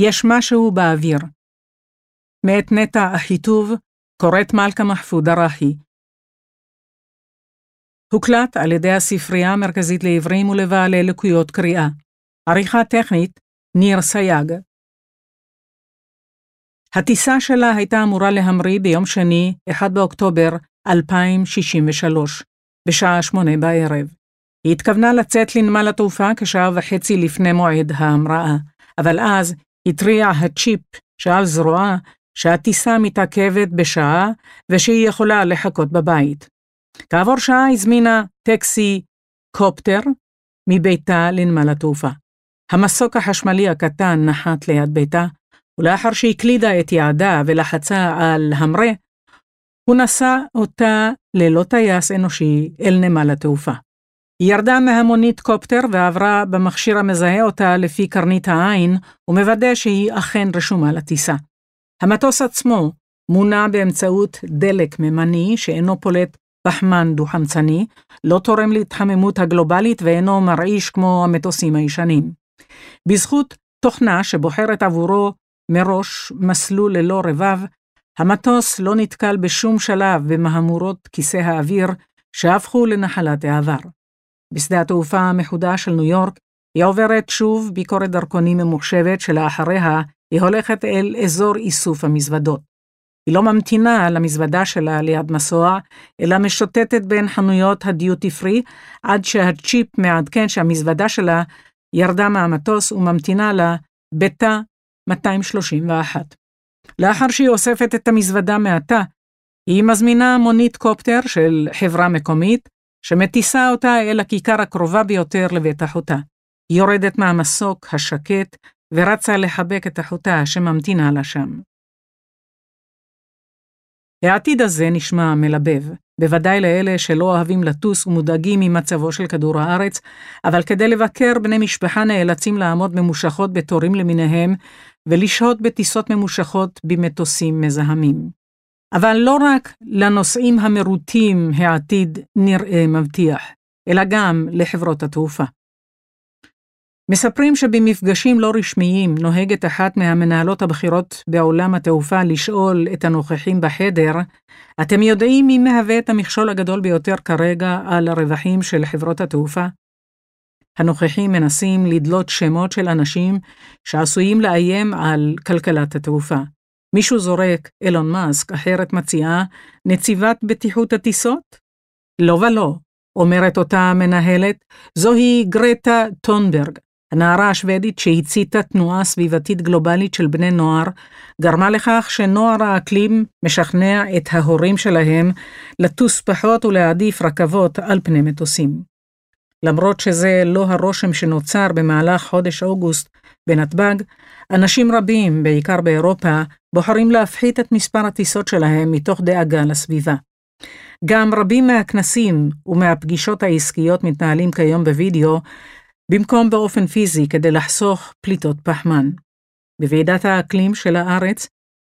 יש משהו באוויר. מאת נטע אחיטוב, קוראת מלכה מחפוד ארחי. הוקלט על ידי הספרייה המרכזית לעברים ולבעלי לקויות קריאה. עריכה טכנית, ניר סייג. הטיסה שלה הייתה אמורה להמריא ביום שני, 1 באוקטובר 2063, בשעה שמונה בערב. היא התכוונה לצאת לנמל התעופה כשעה וחצי לפני מועד ההמראה, אבל אז התריע הצ'יפ שעל זרועה שהטיסה מתעכבת בשעה ושהיא יכולה לחכות בבית. כעבור שעה הזמינה טקסי קופטר מביתה לנמל התעופה. המסוק החשמלי הקטן נחת ליד ביתה, ולאחר שהקלידה את יעדה ולחצה על המרה, הוא נשא אותה ללא טייס אנושי אל נמל התעופה. היא ירדה מהמונית קופטר ועברה במכשיר המזהה אותה לפי קרנית העין, ומוודא שהיא אכן רשומה לטיסה. המטוס עצמו מונע באמצעות דלק ממני שאינו פולט פחמן דו-חמצני, לא תורם להתחממות הגלובלית ואינו מרעיש כמו המטוסים הישנים. בזכות תוכנה שבוחרת עבורו מראש מסלול ללא רבב, המטוס לא נתקל בשום שלב במהמורות כיסא האוויר שהפכו לנחלת העבר. בשדה התעופה המחודש של ניו יורק, היא עוברת שוב ביקורת דרכונים ממוחשבת שלאחריה היא הולכת אל אזור איסוף המזוודות. היא לא ממתינה למזוודה שלה ליד מסוע, אלא משוטטת בין חנויות הדיוטי פרי, עד שהצ'יפ מעדכן שהמזוודה שלה ירדה מהמטוס וממתינה לה בתא 231. לאחר שהיא אוספת את המזוודה מהתא, היא מזמינה מונית קופטר של חברה מקומית, שמטיסה אותה אל הכיכר הקרובה ביותר לבית אחותה. יורדת מהמסוק השקט ורצה לחבק את אחותה שממתינה לה שם. העתיד הזה נשמע מלבב, בוודאי לאלה שלא אוהבים לטוס ומודאגים ממצבו של כדור הארץ, אבל כדי לבקר בני משפחה נאלצים לעמוד ממושכות בתורים למיניהם, ולשהות בטיסות ממושכות במטוסים מזהמים. אבל לא רק לנוסעים המרוטים העתיד נראה מבטיח, אלא גם לחברות התעופה. מספרים שבמפגשים לא רשמיים נוהגת אחת מהמנהלות הבכירות בעולם התעופה לשאול את הנוכחים בחדר, אתם יודעים מי מהווה את המכשול הגדול ביותר כרגע על הרווחים של חברות התעופה? הנוכחים מנסים לדלות שמות של אנשים שעשויים לאיים על כלכלת התעופה. מישהו זורק, אילון מאסק, אחרת מציעה, נציבת בטיחות הטיסות? לא ולא, אומרת אותה המנהלת, זוהי גרטה טונברג, הנערה השוודית שהציתה תנועה סביבתית גלובלית של בני נוער, גרמה לכך שנוער האקלים משכנע את ההורים שלהם לטוס פחות ולהעדיף רכבות על פני מטוסים. למרות שזה לא הרושם שנוצר במהלך חודש אוגוסט בנתב"ג, אנשים רבים, בעיקר באירופה, בוחרים להפחית את מספר הטיסות שלהם מתוך דאגה לסביבה. גם רבים מהכנסים ומהפגישות העסקיות מתנהלים כיום בווידאו, במקום באופן פיזי כדי לחסוך פליטות פחמן. בוועידת האקלים של הארץ,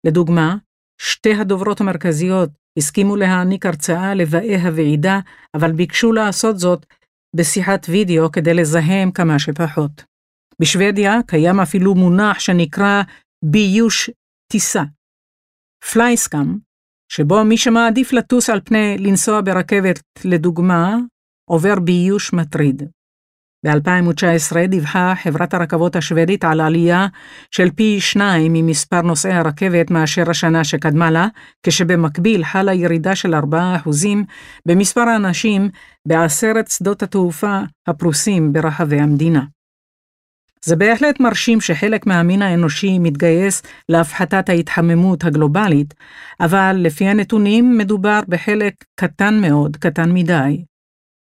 לדוגמה, שתי הדוברות המרכזיות הסכימו להעניק הרצאה לבאי הוועידה, אבל ביקשו לעשות זאת בשיחת וידאו כדי לזהם כמה שפחות. בשוודיה קיים אפילו מונח שנקרא ביוש טיסה. פלייסקאם, שבו מי שמעדיף לטוס על פני לנסוע ברכבת, לדוגמה, עובר ביוש מטריד. ב-2019 דיווחה חברת הרכבות השוודית על עלייה של פי שניים ממספר נוסעי הרכבת מאשר השנה שקדמה לה, כשבמקביל חלה ירידה של 4% במספר האנשים בעשרת שדות התעופה הפרוסים ברחבי המדינה. זה בהחלט מרשים שחלק מהמין האנושי מתגייס להפחתת ההתחממות הגלובלית, אבל לפי הנתונים מדובר בחלק קטן מאוד, קטן מדי.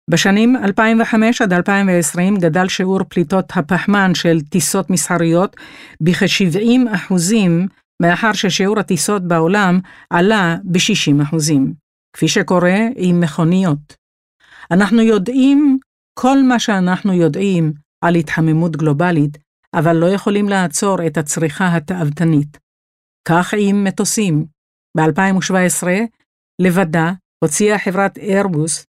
בשנים 2005 עד 2020 גדל שיעור פליטות הפחמן של טיסות מסחריות בכ-70 אחוזים, מאחר ששיעור הטיסות בעולם עלה ב-60 אחוזים, כפי שקורה עם מכוניות. אנחנו יודעים כל מה שאנחנו יודעים על התחממות גלובלית, אבל לא יכולים לעצור את הצריכה התאוותנית. כך עם מטוסים. ב-2017, לבדה, הוציאה חברת איירבוס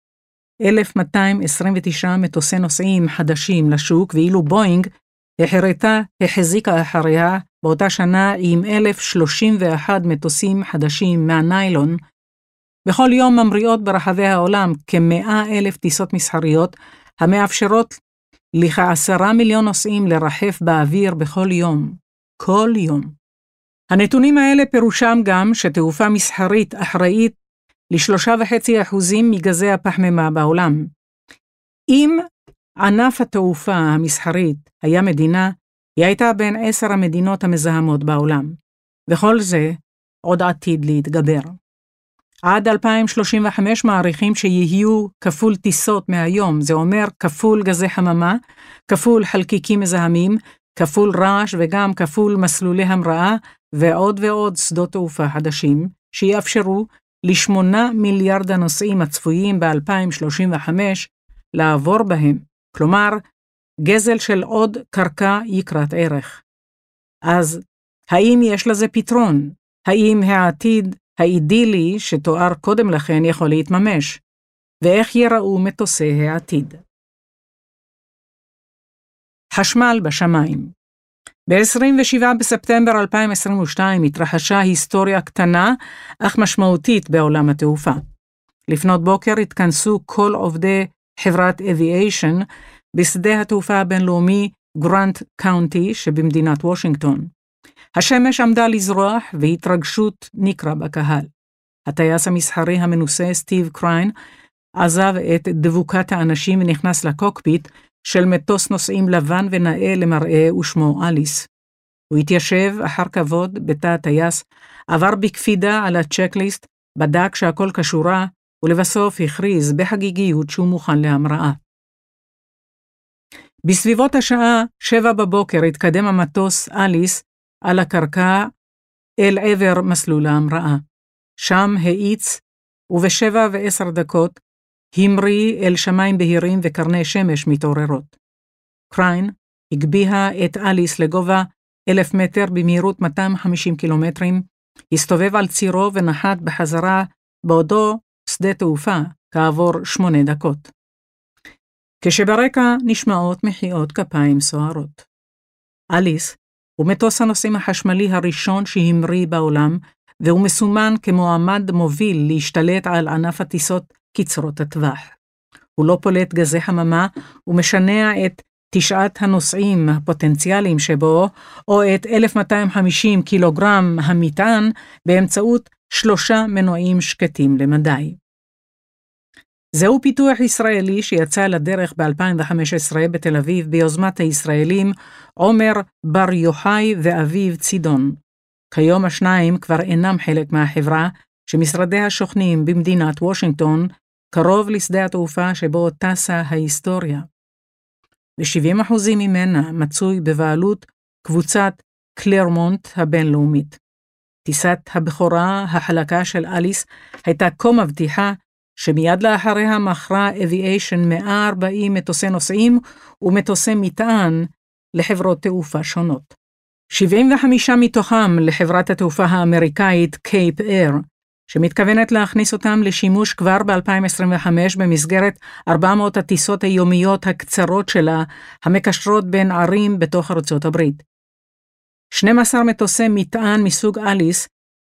1,229 מטוסי נוסעים חדשים לשוק, ואילו בואינג החרתה, החזיקה אחריה באותה שנה עם 1,031 מטוסים חדשים מהניילון, בכל יום ממריאות ברחבי העולם כ-100 אלף טיסות מסחריות, המאפשרות לכעשרה מיליון נוסעים לרחף באוויר בכל יום. כל יום. הנתונים האלה פירושם גם שתעופה מסחרית אחראית ל-3.5% מגזי הפחמימה בעולם. אם ענף התעופה המסחרית היה מדינה, היא הייתה בין עשר המדינות המזהמות בעולם. וכל זה עוד עתיד להתגבר. עד 2035 מעריכים שיהיו כפול טיסות מהיום, זה אומר כפול גזי חממה, כפול חלקיקים מזהמים, כפול רעש וגם כפול מסלולי המראה, ועוד ועוד שדות תעופה חדשים, שיאפשרו לשמונה מיליארד הנוסעים הצפויים ב-2035 לעבור בהם, כלומר, גזל של עוד קרקע יקרת ערך. אז האם יש לזה פתרון? האם העתיד האידילי שתואר קודם לכן יכול להתממש? ואיך ייראו מטוסי העתיד? חשמל בשמיים ב-27 בספטמבר 2022 התרחשה היסטוריה קטנה אך משמעותית בעולם התעופה. לפנות בוקר התכנסו כל עובדי חברת Eviation בשדה התעופה הבינלאומי גרנט קאונטי שבמדינת וושינגטון. השמש עמדה לזרוח והתרגשות ניכרה בקהל. הטייס המסחרי המנוסה סטיב קריין עזב את דבוקת האנשים ונכנס לקוקפיט של מטוס נוסעים לבן ונאה למראה ושמו אליס. הוא התיישב אחר כבוד בתא הטייס, עבר בקפידה על הצ'קליסט, בדק שהכל כשורה, ולבסוף הכריז בחגיגיות שהוא מוכן להמראה. בסביבות השעה שבע בבוקר התקדם המטוס אליס על הקרקע אל עבר מסלול ההמראה. שם האיץ, ובשבע ועשר דקות המריא אל שמיים בהירים וקרני שמש מתעוררות. קריין הגביה את אליס לגובה אלף מטר במהירות 250 קילומטרים, הסתובב על צירו ונחת בחזרה בעודו שדה תעופה כעבור שמונה דקות. כשברקע נשמעות מחיאות כפיים סוערות. אליס הוא מטוס הנוסעים החשמלי הראשון שהמריא בעולם, והוא מסומן כמועמד מוביל להשתלט על ענף הטיסות קצרות הטווח. הוא לא פולט גזי חממה ומשנע את תשעת הנוסעים הפוטנציאליים שבו, או את 1,250 קילוגרם המטען, באמצעות שלושה מנועים שקטים למדי. זהו פיתוח ישראלי שיצא לדרך ב-2015 בתל אביב ביוזמת הישראלים עומר בר יוחאי ואביב צידון. כיום השניים כבר אינם חלק מהחברה, שמשרדיה שוכנים במדינת וושינגטון, קרוב לשדה התעופה שבו טסה ההיסטוריה. ו-70% ממנה מצוי בבעלות קבוצת קלרמונט הבינלאומית. טיסת הבכורה החלקה של אליס הייתה כה מבטיחה שמיד לאחריה מכרה אביאיישן 140 מטוסי נוסעים ומטוסי מטען לחברות תעופה שונות. 75 מתוכם לחברת התעופה האמריקאית קייפ אייר, שמתכוונת להכניס אותם לשימוש כבר ב-2025 במסגרת 400 הטיסות היומיות הקצרות שלה, המקשרות בין ערים בתוך ארצות הברית. 12 מטוסי מטען מסוג אליס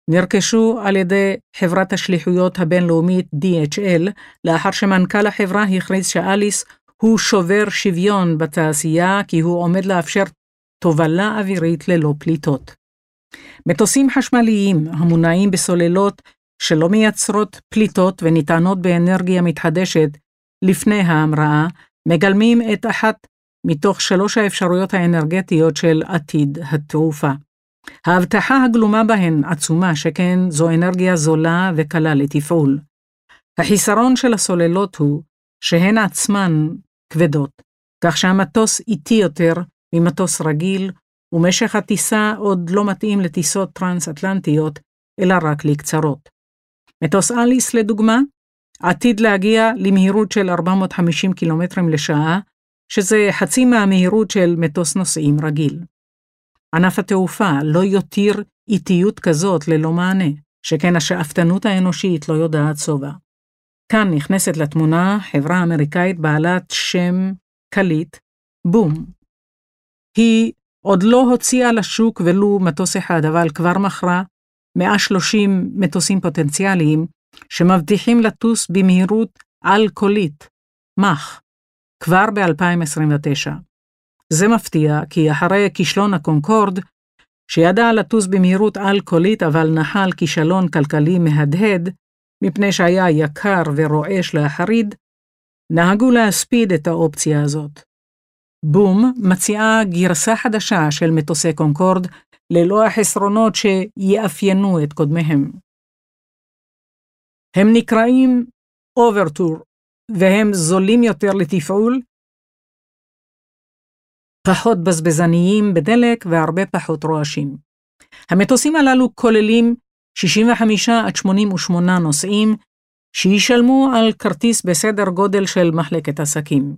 נרכשו על ידי חברת השליחויות הבינלאומית DHL, לאחר שמנכ"ל החברה הכריז שאליס הוא שובר שוויון בתעשייה כי הוא עומד לאפשר תובלה אווירית ללא פליטות. מטוסים חשמליים המונעים בסוללות שלא מייצרות פליטות וניתנות באנרגיה מתחדשת לפני ההמראה, מגלמים את אחת מתוך שלוש האפשרויות האנרגטיות של עתיד התעופה. ההבטחה הגלומה בהן עצומה, שכן זו אנרגיה זולה וקלה לתפעול. החיסרון של הסוללות הוא שהן עצמן כבדות, כך שהמטוס איטי יותר ממטוס רגיל, ומשך הטיסה עוד לא מתאים לטיסות טרנס-אטלנטיות, אלא רק לקצרות. מטוס אליס, לדוגמה, עתיד להגיע למהירות של 450 קילומטרים לשעה, שזה חצי מהמהירות של מטוס נוסעים רגיל. ענף התעופה לא יותיר איטיות כזאת ללא מענה, שכן השאפתנות האנושית לא יודעת שובע. כאן נכנסת לתמונה חברה אמריקאית בעלת שם קליט, בום. היא עוד לא הוציאה לשוק ולו מטוס אחד, אבל כבר מכרה 130 מטוסים פוטנציאליים שמבטיחים לטוס במהירות על-קולית, מח, כבר ב-2029. זה מפתיע, כי אחרי כישלון הקונקורד, שידע לטוס במהירות על-קולית אבל נחל כישלון כלכלי מהדהד, מפני שהיה יקר ורועש להחריד, נהגו להספיד את האופציה הזאת. בום מציעה גרסה חדשה של מטוסי קונקורד ללא החסרונות שיאפיינו את קודמיהם. הם נקראים אוברטור, והם זולים יותר לתפעול, פחות בזבזניים בדלק והרבה פחות רועשים. המטוסים הללו כוללים 65 עד 88 נוסעים, שישלמו על כרטיס בסדר גודל של מחלקת עסקים.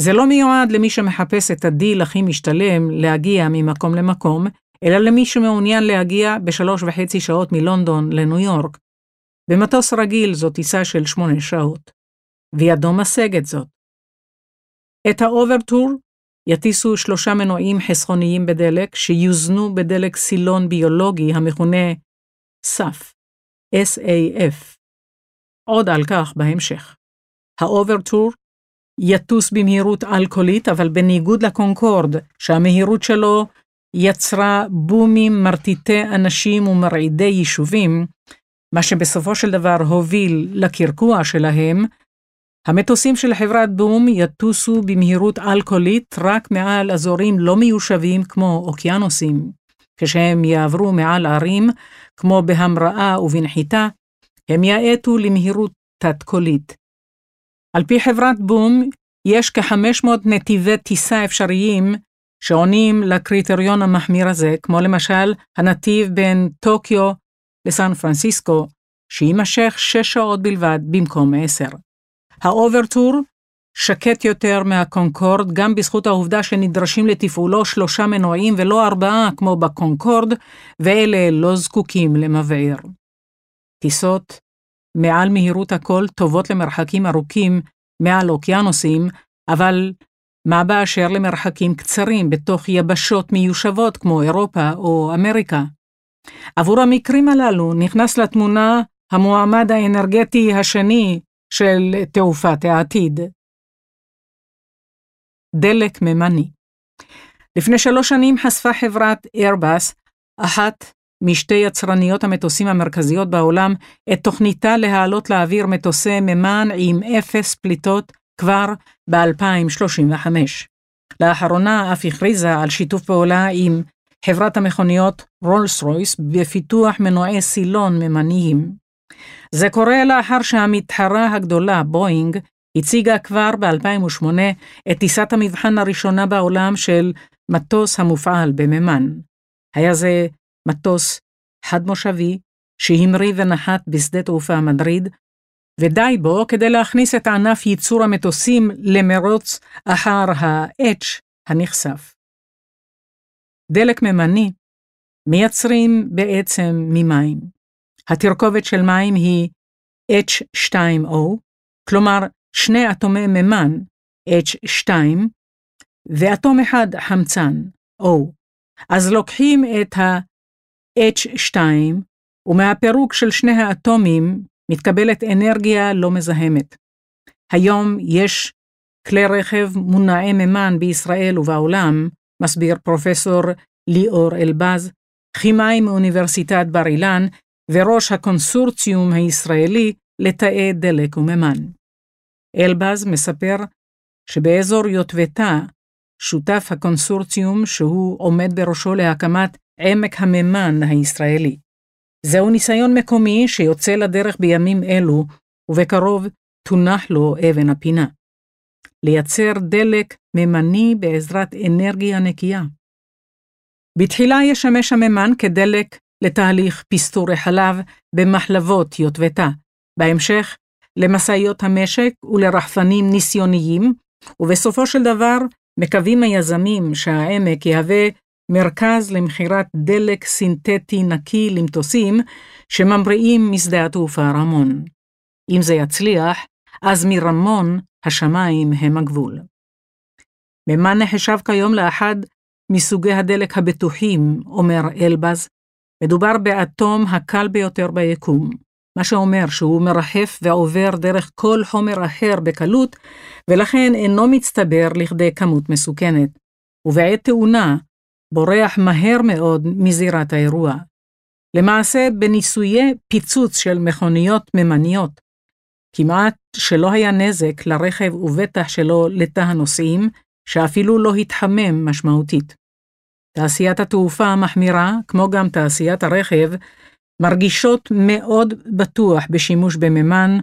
זה לא מיועד למי שמחפש את הדיל הכי משתלם להגיע ממקום למקום, אלא למי שמעוניין להגיע בשלוש וחצי שעות מלונדון לניו יורק. במטוס רגיל זו טיסה של שמונה שעות, וידו משגת זאת. את האוברטורה יטיסו שלושה מנועים חסכוניים בדלק שיוזנו בדלק סילון ביולוגי המכונה SAF, SAF. עוד על כך בהמשך. האוברטור יטוס במהירות על-קולית, אבל בניגוד לקונקורד, שהמהירות שלו יצרה בומים מרטיטי אנשים ומרעידי יישובים, מה שבסופו של דבר הוביל לקרקוע שלהם, המטוסים של חברת בום יטוסו במהירות אלכוהולית רק מעל אזורים לא מיושבים כמו אוקיינוסים. כשהם יעברו מעל ערים, כמו בהמראה ובנחיתה, הם יאטו למהירות תת-קולית. על פי חברת בום, יש כ-500 נתיבי טיסה אפשריים שעונים לקריטריון המחמיר הזה, כמו למשל הנתיב בין טוקיו לסן פרנסיסקו, שיימשך 6 שעות בלבד במקום 10. האוברטורה שקט יותר מהקונקורד, גם בזכות העובדה שנדרשים לתפעולו שלושה מנועים ולא ארבעה כמו בקונקורד, ואלה לא זקוקים למבער. טיסות מעל מהירות הקול טובות למרחקים ארוכים מעל אוקיינוסים, אבל מה באשר למרחקים קצרים בתוך יבשות מיושבות כמו אירופה או אמריקה? עבור המקרים הללו נכנס לתמונה המועמד האנרגטי השני של תעופת העתיד. דלק ממני. לפני שלוש שנים חשפה חברת איירבאס, אחת משתי יצרניות המטוסים המרכזיות בעולם, את תוכניתה להעלות לאוויר מטוסי מימן עם אפס פליטות כבר ב-2035. לאחרונה אף הכריזה על שיתוף פעולה עם חברת המכוניות רולס רויס בפיתוח מנועי סילון ממניים. זה קורה לאחר שהמתחרה הגדולה, בואינג, הציגה כבר ב-2008 את טיסת המבחן הראשונה בעולם של מטוס המופעל במימן. היה זה מטוס חד-מושבי שהמריא ונחת בשדה תעופה מדריד, ודי בו כדי להכניס את ענף ייצור המטוסים למרוץ אחר ה-H הנכסף. דלק ממני מייצרים בעצם ממים. התרכובת של מים היא H2O, כלומר שני אטומי מימן, H2, ואטום אחד חמצן, O. אז לוקחים את ה-H2, ומהפירוק של שני האטומים מתקבלת אנרגיה לא מזהמת. היום יש כלי רכב מונעי מימן בישראל ובעולם, מסביר פרופסור ליאור אלבז, כימאי מאוניברסיטת בר אילן וראש הקונסורציום הישראלי לתאי דלק ומימן. אלבז מספר שבאזור יוטבתה שותף הקונסורציום שהוא עומד בראשו להקמת עמק המימן הישראלי. זהו ניסיון מקומי שיוצא לדרך בימים אלו, ובקרוב תונח לו אבן הפינה. לייצר דלק מימני בעזרת אנרגיה נקייה. בתחילה ישמש המימן כדלק לתהליך פסטורי חלב במחלבות יוטבתה, בהמשך למשאיות המשק ולרחפנים ניסיוניים, ובסופו של דבר מקווים היזמים שהעמק יהווה מרכז למכירת דלק סינתטי נקי למטוסים שממריאים משדה התעופה רמון. אם זה יצליח, אז מרמון השמיים הם הגבול. מימן נחשב כיום לאחד מסוגי הדלק הבטוחים, אומר אלבז, מדובר באטום הקל ביותר ביקום, מה שאומר שהוא מרחף ועובר דרך כל חומר אחר בקלות, ולכן אינו מצטבר לכדי כמות מסוכנת, ובעת תאונה בורח מהר מאוד מזירת האירוע. למעשה, בניסויי פיצוץ של מכוניות ממניות, כמעט שלא היה נזק לרכב ובטח שלא לתא הנוסעים, שאפילו לא התחמם משמעותית. תעשיית התעופה המחמירה, כמו גם תעשיית הרכב, מרגישות מאוד בטוח בשימוש במימן,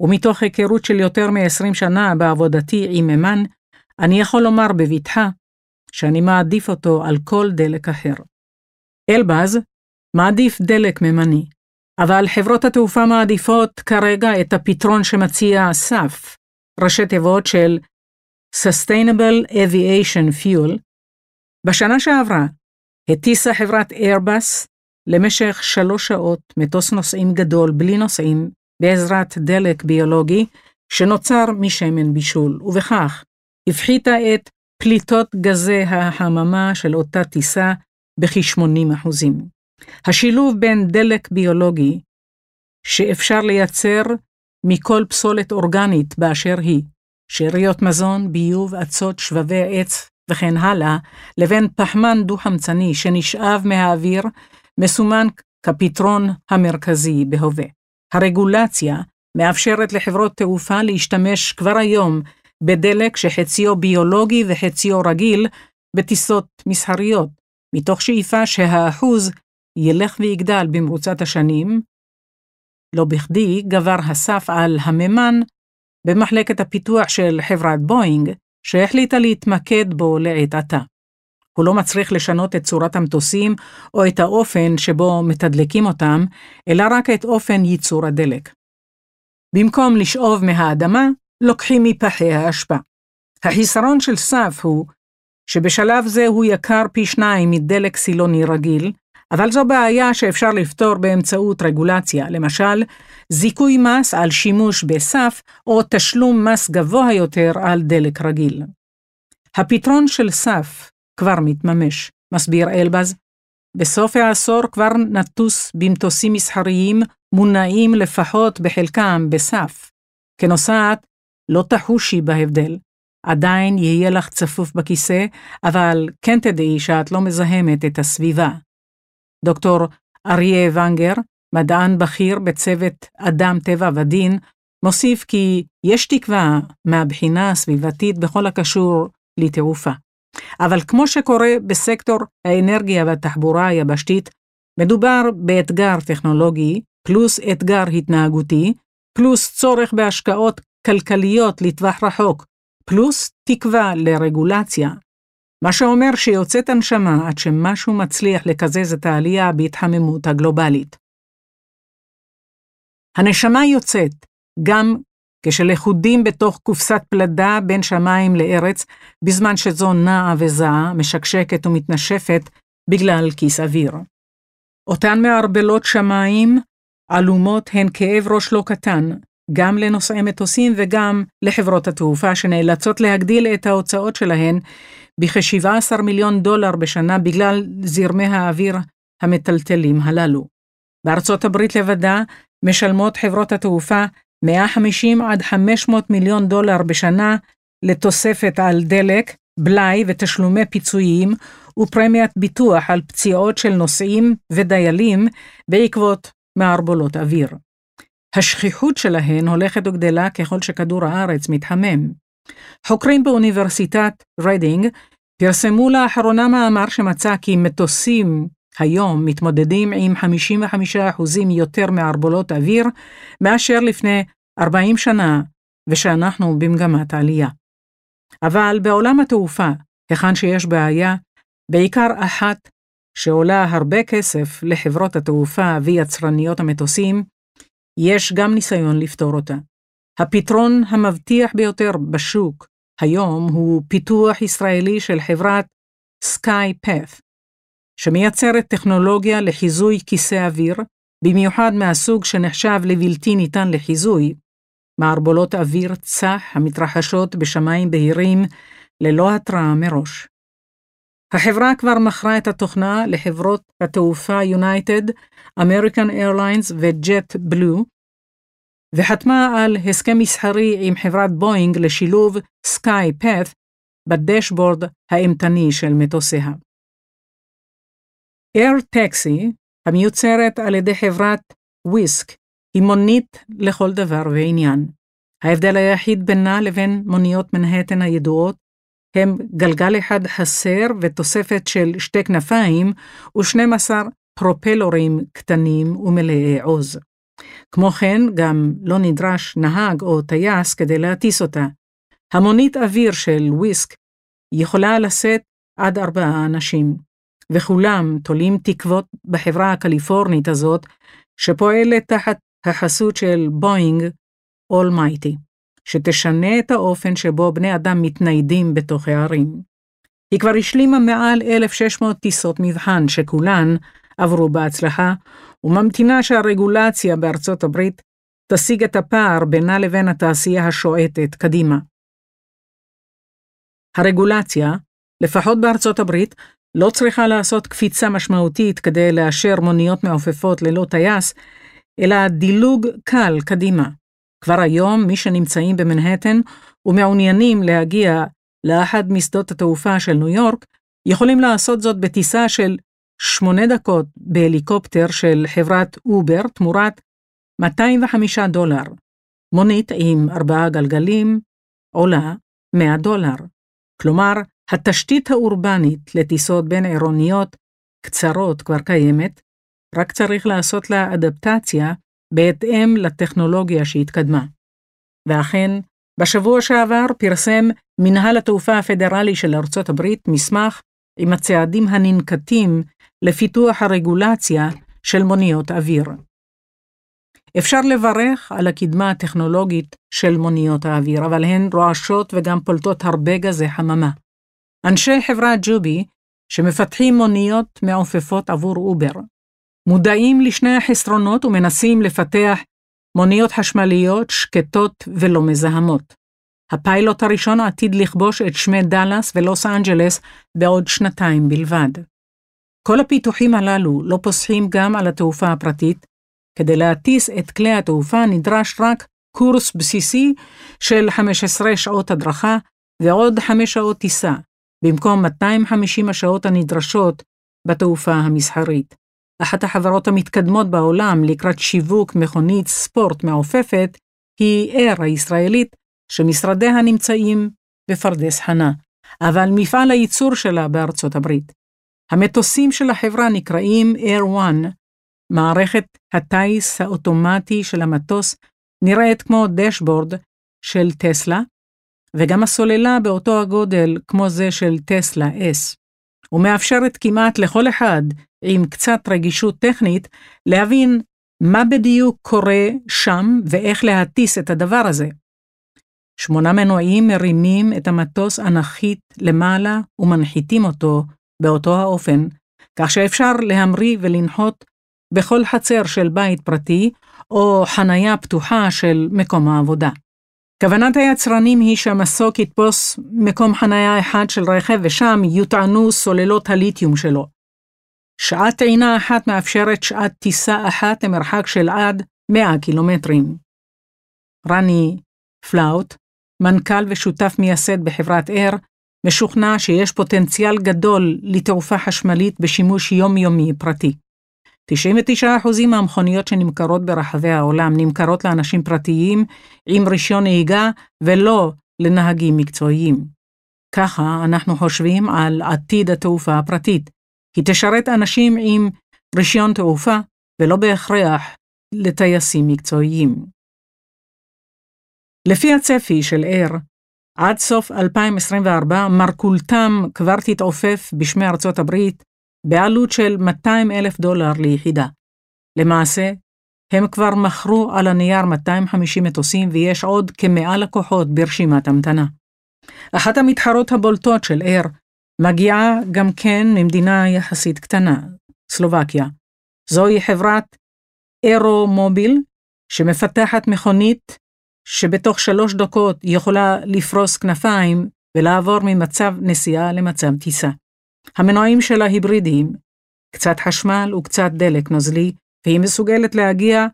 ומתוך היכרות של יותר מ-20 שנה בעבודתי עם מימן, אני יכול לומר בבטחה שאני מעדיף אותו על כל דלק אחר. אלבז מעדיף דלק מימני, אבל חברות התעופה מעדיפות כרגע את הפתרון שמציע SAF, ראשי תיבות של Sustainable Aviation Fuel. בשנה שעברה הטיסה חברת איירבאס למשך שלוש שעות מטוס נוסעים גדול בלי נוסעים בעזרת דלק ביולוגי שנוצר משמן בישול, ובכך הפחיתה את פליטות גזי החממה של אותה טיסה בכ-80 השילוב בין דלק ביולוגי, שאפשר לייצר מכל פסולת אורגנית באשר היא, שאריות מזון, ביוב, אצות, שבבי עץ וכן הלאה, לבין פחמן דו-חמצני שנשאב מהאוויר, מסומן כפתרון המרכזי בהווה. הרגולציה מאפשרת לחברות תעופה להשתמש כבר היום בדלק שחציו ביולוגי וחציו רגיל בטיסות מסחריות, מתוך שאיפה שהאחוז ילך ויגדל במרוצת השנים. לא בכדי גבר הסף על המימן במחלקת הפיתוח של חברת בואינג, שהחליטה להתמקד בו לעת עתה. הוא לא מצריך לשנות את צורת המטוסים או את האופן שבו מתדלקים אותם, אלא רק את אופן ייצור הדלק. במקום לשאוב מהאדמה, לוקחים מפחי האשפה. החיסרון של סף הוא שבשלב זה הוא יקר פי שניים מדלק סילוני רגיל, אבל זו בעיה שאפשר לפתור באמצעות רגולציה, למשל, זיכוי מס על שימוש בסף או תשלום מס גבוה יותר על דלק רגיל. הפתרון של סף כבר מתממש, מסביר אלבז. בסוף העשור כבר נטוס במטוסים מסחריים מונעים לפחות בחלקם בסף. כנוסעת, לא תחושי בהבדל. עדיין יהיה לך צפוף בכיסא, אבל כן תדעי שאת לא מזהמת את הסביבה. דוקטור אריה ונגר, מדען בכיר בצוות אדם, טבע ודין, מוסיף כי יש תקווה מהבחינה הסביבתית בכל הקשור לתעופה. אבל כמו שקורה בסקטור האנרגיה והתחבורה היבשתית, מדובר באתגר טכנולוגי, פלוס אתגר התנהגותי, פלוס צורך בהשקעות כלכליות לטווח רחוק, פלוס תקווה לרגולציה. מה שאומר שיוצאת הנשמה עד שמשהו מצליח לקזז את העלייה בהתחממות הגלובלית. הנשמה יוצאת גם כשלכודים בתוך קופסת פלדה בין שמיים לארץ, בזמן שזו נעה וזעה, משקשקת ומתנשפת בגלל כיס אוויר. אותן מערבלות שמיים עלומות הן כאב ראש לא קטן, גם לנוסעי מטוסים וגם לחברות התעופה שנאלצות להגדיל את ההוצאות שלהן בכ-17 מיליון דולר בשנה בגלל זרמי האוויר המטלטלים הללו. בארצות הברית לבדה משלמות חברות התעופה 150 עד 500 מיליון דולר בשנה לתוספת על דלק, בלאי ותשלומי פיצויים ופרמיית ביטוח על פציעות של נוסעים ודיילים בעקבות מערבולות אוויר. השכיחות שלהן הולכת וגדלה ככל שכדור הארץ מתחמם. חוקרים באוניברסיטת רדינג פרסמו לאחרונה מאמר שמצא כי מטוסים היום מתמודדים עם 55% יותר מערבולות אוויר מאשר לפני 40 שנה, ושאנחנו במגמת עלייה. אבל בעולם התעופה, היכן שיש בעיה, בעיקר אחת שעולה הרבה כסף לחברות התעופה ויצרניות המטוסים, יש גם ניסיון לפתור אותה. הפתרון המבטיח ביותר בשוק היום הוא פיתוח ישראלי של חברת SkyPath, שמייצרת טכנולוגיה לחיזוי כיסא אוויר, במיוחד מהסוג שנחשב לבלתי ניתן לחיזוי, מערבולות אוויר צח המתרחשות בשמיים בהירים ללא התראה מראש. החברה כבר מכרה את התוכנה לחברות התעופה יונייטד, אמריקן איירליינס וג'ט בלו, וחתמה על הסכם מסחרי עם חברת בואינג לשילוב סקאי פאת' בדשבורד האימתני של מטוסיה. Air Taxi, המיוצרת על ידי חברת וויסק, היא מונית לכל דבר ועניין. ההבדל היחיד בינה לבין מוניות מנהטן הידועות הם גלגל אחד חסר ותוספת של שתי כנפיים ו-12 פרופלורים קטנים ומלאי עוז. כמו כן, גם לא נדרש נהג או טייס כדי להטיס אותה. המונית אוויר של וויסק יכולה לשאת עד ארבעה אנשים, וכולם תולים תקוות בחברה הקליפורנית הזאת, שפועלת תחת החסות של בואינג אולמייטי, שתשנה את האופן שבו בני אדם מתניידים בתוך הערים. היא כבר השלימה מעל 1,600 טיסות מבחן, שכולן עברו בהצלחה, וממתינה שהרגולציה בארצות הברית תשיג את הפער בינה לבין התעשייה השועטת קדימה. הרגולציה, לפחות בארצות הברית, לא צריכה לעשות קפיצה משמעותית כדי לאשר מוניות מעופפות ללא טייס, אלא דילוג קל קדימה. כבר היום, מי שנמצאים במנהטן ומעוניינים להגיע לאחד משדות התעופה של ניו יורק, יכולים לעשות זאת בטיסה של שמונה דקות בהליקופטר של חברת Uber תמורת 205 דולר. מונית עם ארבעה גלגלים עולה 100 דולר. כלומר, התשתית האורבנית לטיסות בין עירוניות קצרות כבר קיימת, רק צריך לעשות לה אדפטציה בהתאם לטכנולוגיה שהתקדמה. ואכן, בשבוע שעבר פרסם מנהל התעופה הפדרלי של ארצות הברית מסמך עם הצעדים הננקטים לפיתוח הרגולציה של מוניות אוויר. אפשר לברך על הקדמה הטכנולוגית של מוניות האוויר, אבל הן רועשות וגם פולטות הרבה גזי חממה. אנשי חברת ג'ובי, שמפתחים מוניות מעופפות עבור אובר, מודעים לשני החסרונות ומנסים לפתח מוניות חשמליות שקטות ולא מזהמות. הפיילוט הראשון עתיד לכבוש את שמי דאלאס ולוס אנג'לס בעוד שנתיים בלבד. כל הפיתוחים הללו לא פוסחים גם על התעופה הפרטית. כדי להטיס את כלי התעופה נדרש רק קורס בסיסי של 15 שעות הדרכה ועוד 5 שעות טיסה, במקום 250 השעות הנדרשות בתעופה המסחרית. אחת החברות המתקדמות בעולם לקראת שיווק מכונית ספורט מעופפת היא אייר הישראלית, שמשרדיה נמצאים בפרדס חנה, אבל מפעל הייצור שלה בארצות הברית. המטוסים של החברה נקראים Air One, מערכת הטיס האוטומטי של המטוס נראית כמו דשבורד של טסלה, וגם הסוללה באותו הגודל כמו זה של טסלה S, ומאפשרת כמעט לכל אחד עם קצת רגישות טכנית להבין מה בדיוק קורה שם ואיך להטיס את הדבר הזה. שמונה מנועים מרימים את המטוס אנכית למעלה ומנחיתים אותו באותו האופן, כך שאפשר להמריא ולנחות בכל חצר של בית פרטי או חניה פתוחה של מקום העבודה. כוונת היצרנים היא שהמסוק יתפוס מקום חניה אחד של רכב ושם יוטענו סוללות הליתיום שלו. שעת טעינה אחת מאפשרת שעת טיסה אחת למרחק של עד 100 קילומטרים. רני פלאוט, מנכ"ל ושותף מייסד בחברת אר, משוכנע שיש פוטנציאל גדול לתעופה חשמלית בשימוש יומיומי פרטי. 99% מהמכוניות שנמכרות ברחבי העולם נמכרות לאנשים פרטיים עם רישיון נהיגה ולא לנהגים מקצועיים. ככה אנחנו חושבים על עתיד התעופה הפרטית. היא תשרת אנשים עם רישיון תעופה ולא בהכרח לטייסים מקצועיים. לפי הצפי של אר, עד סוף 2024 מרכולתם כבר תתעופף בשמי ארצות הברית בעלות של 200 אלף דולר ליחידה. למעשה, הם כבר מכרו על הנייר 250 מטוסים ויש עוד כמאה לקוחות ברשימת המתנה. אחת המתחרות הבולטות של אר מגיעה גם כן ממדינה יחסית קטנה, סלובקיה. זוהי חברת אירו מוביל, שמפתחת מכונית שבתוך שלוש דקות יכולה לפרוס כנפיים ולעבור ממצב נסיעה למצב טיסה. המנועים שלה היברידיים, קצת חשמל וקצת דלק נוזלי, והיא מסוגלת להגיע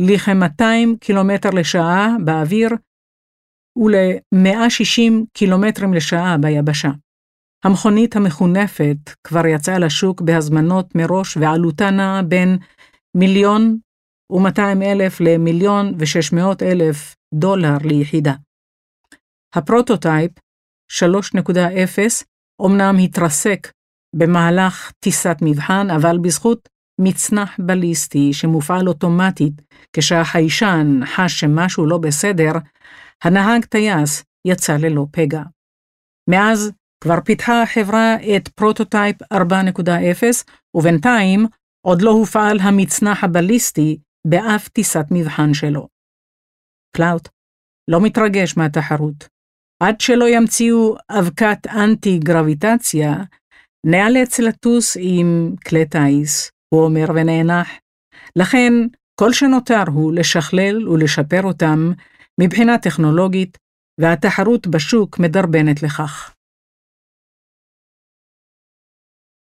לכ-200 קילומטר לשעה באוויר ול-160 קילומטרים לשעה ביבשה. המכונית המכונפת כבר יצאה לשוק בהזמנות מראש ועלותה נעה בין מיליון ו-200 אלף למיליון ו-600 אלף דולר ליחידה. ה prototype 3.0 אומנם התרסק במהלך טיסת מבחן, אבל בזכות מצנח בליסטי שמופעל אוטומטית כשהחיישן חש שמשהו לא בסדר, הנהג טייס יצא ללא פגע. מאז כבר פיתחה החברה את prototype 4.0, ובינתיים עוד לא הופעל המצנח הבליסטי באף טיסת מבחן שלו. קלאוט לא מתרגש מהתחרות. עד שלא ימציאו אבקת אנטי-גרביטציה, נאלץ לטוס עם כלי טיס, הוא אומר ונאנח. לכן, כל שנותר הוא לשכלל ולשפר אותם מבחינה טכנולוגית, והתחרות בשוק מדרבנת לכך.